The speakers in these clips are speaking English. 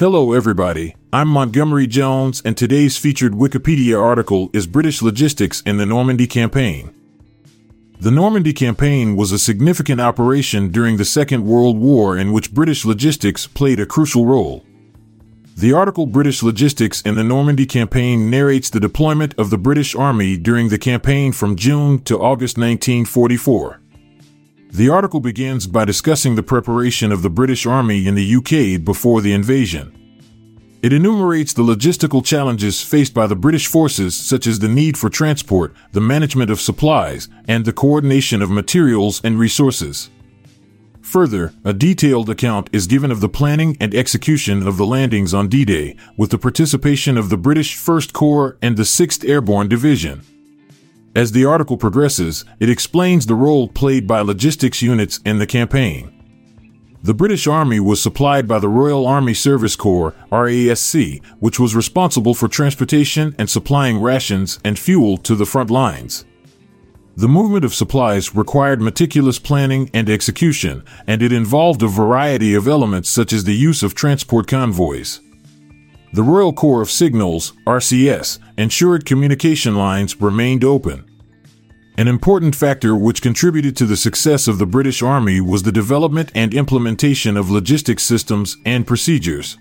Hello, everybody. I'm Montgomery Jones, and today's featured Wikipedia article is British Logistics in the Normandy Campaign. The Normandy Campaign was a significant operation during the Second World War in which British logistics played a crucial role. The article British Logistics in the Normandy Campaign narrates the deployment of the British Army during the campaign from June to August 1944. The article begins by discussing the preparation of the British Army in the UK before the invasion. It enumerates the logistical challenges faced by the British forces, such as the need for transport, the management of supplies, and the coordination of materials and resources. Further, a detailed account is given of the planning and execution of the landings on D Day, with the participation of the British 1st Corps and the 6th Airborne Division. As the article progresses, it explains the role played by logistics units in the campaign. The British Army was supplied by the Royal Army Service Corps, RASC, which was responsible for transportation and supplying rations and fuel to the front lines. The movement of supplies required meticulous planning and execution, and it involved a variety of elements such as the use of transport convoys. The Royal Corps of Signals, RCS, ensured communication lines remained open. An important factor which contributed to the success of the British Army was the development and implementation of logistics systems and procedures.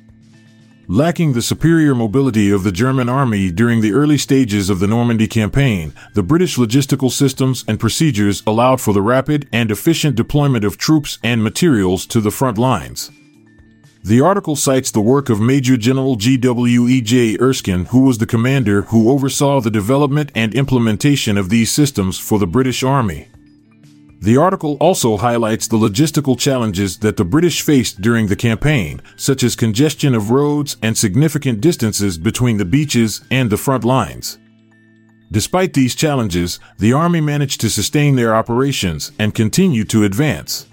Lacking the superior mobility of the German army during the early stages of the Normandy campaign, the British logistical systems and procedures allowed for the rapid and efficient deployment of troops and materials to the front lines. The article cites the work of Major General G.W.E.J. Erskine, who was the commander who oversaw the development and implementation of these systems for the British Army. The article also highlights the logistical challenges that the British faced during the campaign, such as congestion of roads and significant distances between the beaches and the front lines. Despite these challenges, the Army managed to sustain their operations and continue to advance.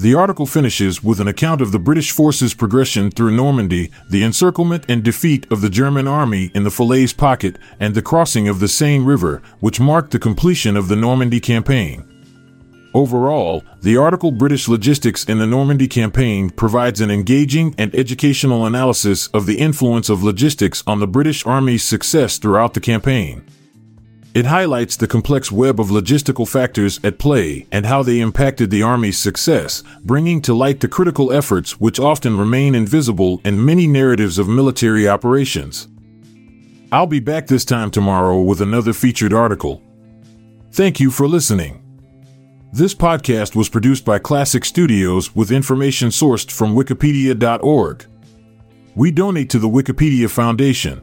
The article finishes with an account of the British forces' progression through Normandy, the encirclement and defeat of the German army in the Falaise pocket, and the crossing of the Seine River, which marked the completion of the Normandy campaign. Overall, the article British Logistics in the Normandy Campaign provides an engaging and educational analysis of the influence of logistics on the British Army's success throughout the campaign. It highlights the complex web of logistical factors at play and how they impacted the Army's success, bringing to light the critical efforts which often remain invisible in many narratives of military operations. I'll be back this time tomorrow with another featured article. Thank you for listening. This podcast was produced by Klassic Studios with information sourced from Wikipedia.org. We donate to the Wikipedia Foundation